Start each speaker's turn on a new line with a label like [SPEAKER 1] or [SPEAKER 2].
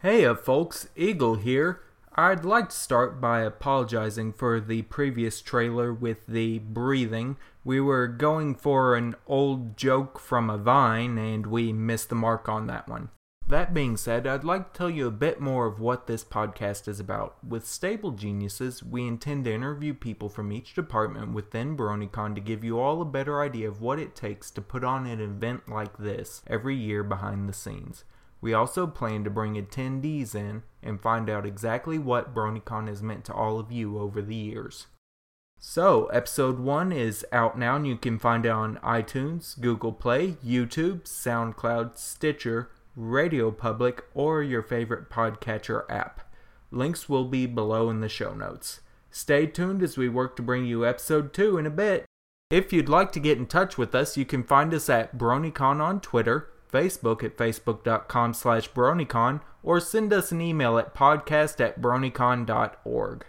[SPEAKER 1] Hey, uh, folks, Eagle here. I'd like to start by apologizing for the previous trailer with the breathing. We were going for an old joke from a vine and we missed the mark on that one. That being said, I'd like to tell you a bit more of what this podcast is about. With Stable Geniuses, we intend to interview people from each department within BronyCon to give you all a better idea of what it takes to put on an event like this every year behind the scenes. We also plan to bring attendees in and find out exactly what BronyCon has meant to all of you over the years. So, episode 1 is out now and you can find it on iTunes, Google Play, YouTube, SoundCloud, Stitcher, Radio Public, or your favorite podcatcher app. Links will be below in the show notes. Stay tuned as we work to bring you episode 2 in a bit. If you'd like to get in touch with us, you can find us at BronyCon on Twitter, Facebook at facebook.com slash bronycon, or send us an email at podcast at bronycon.org.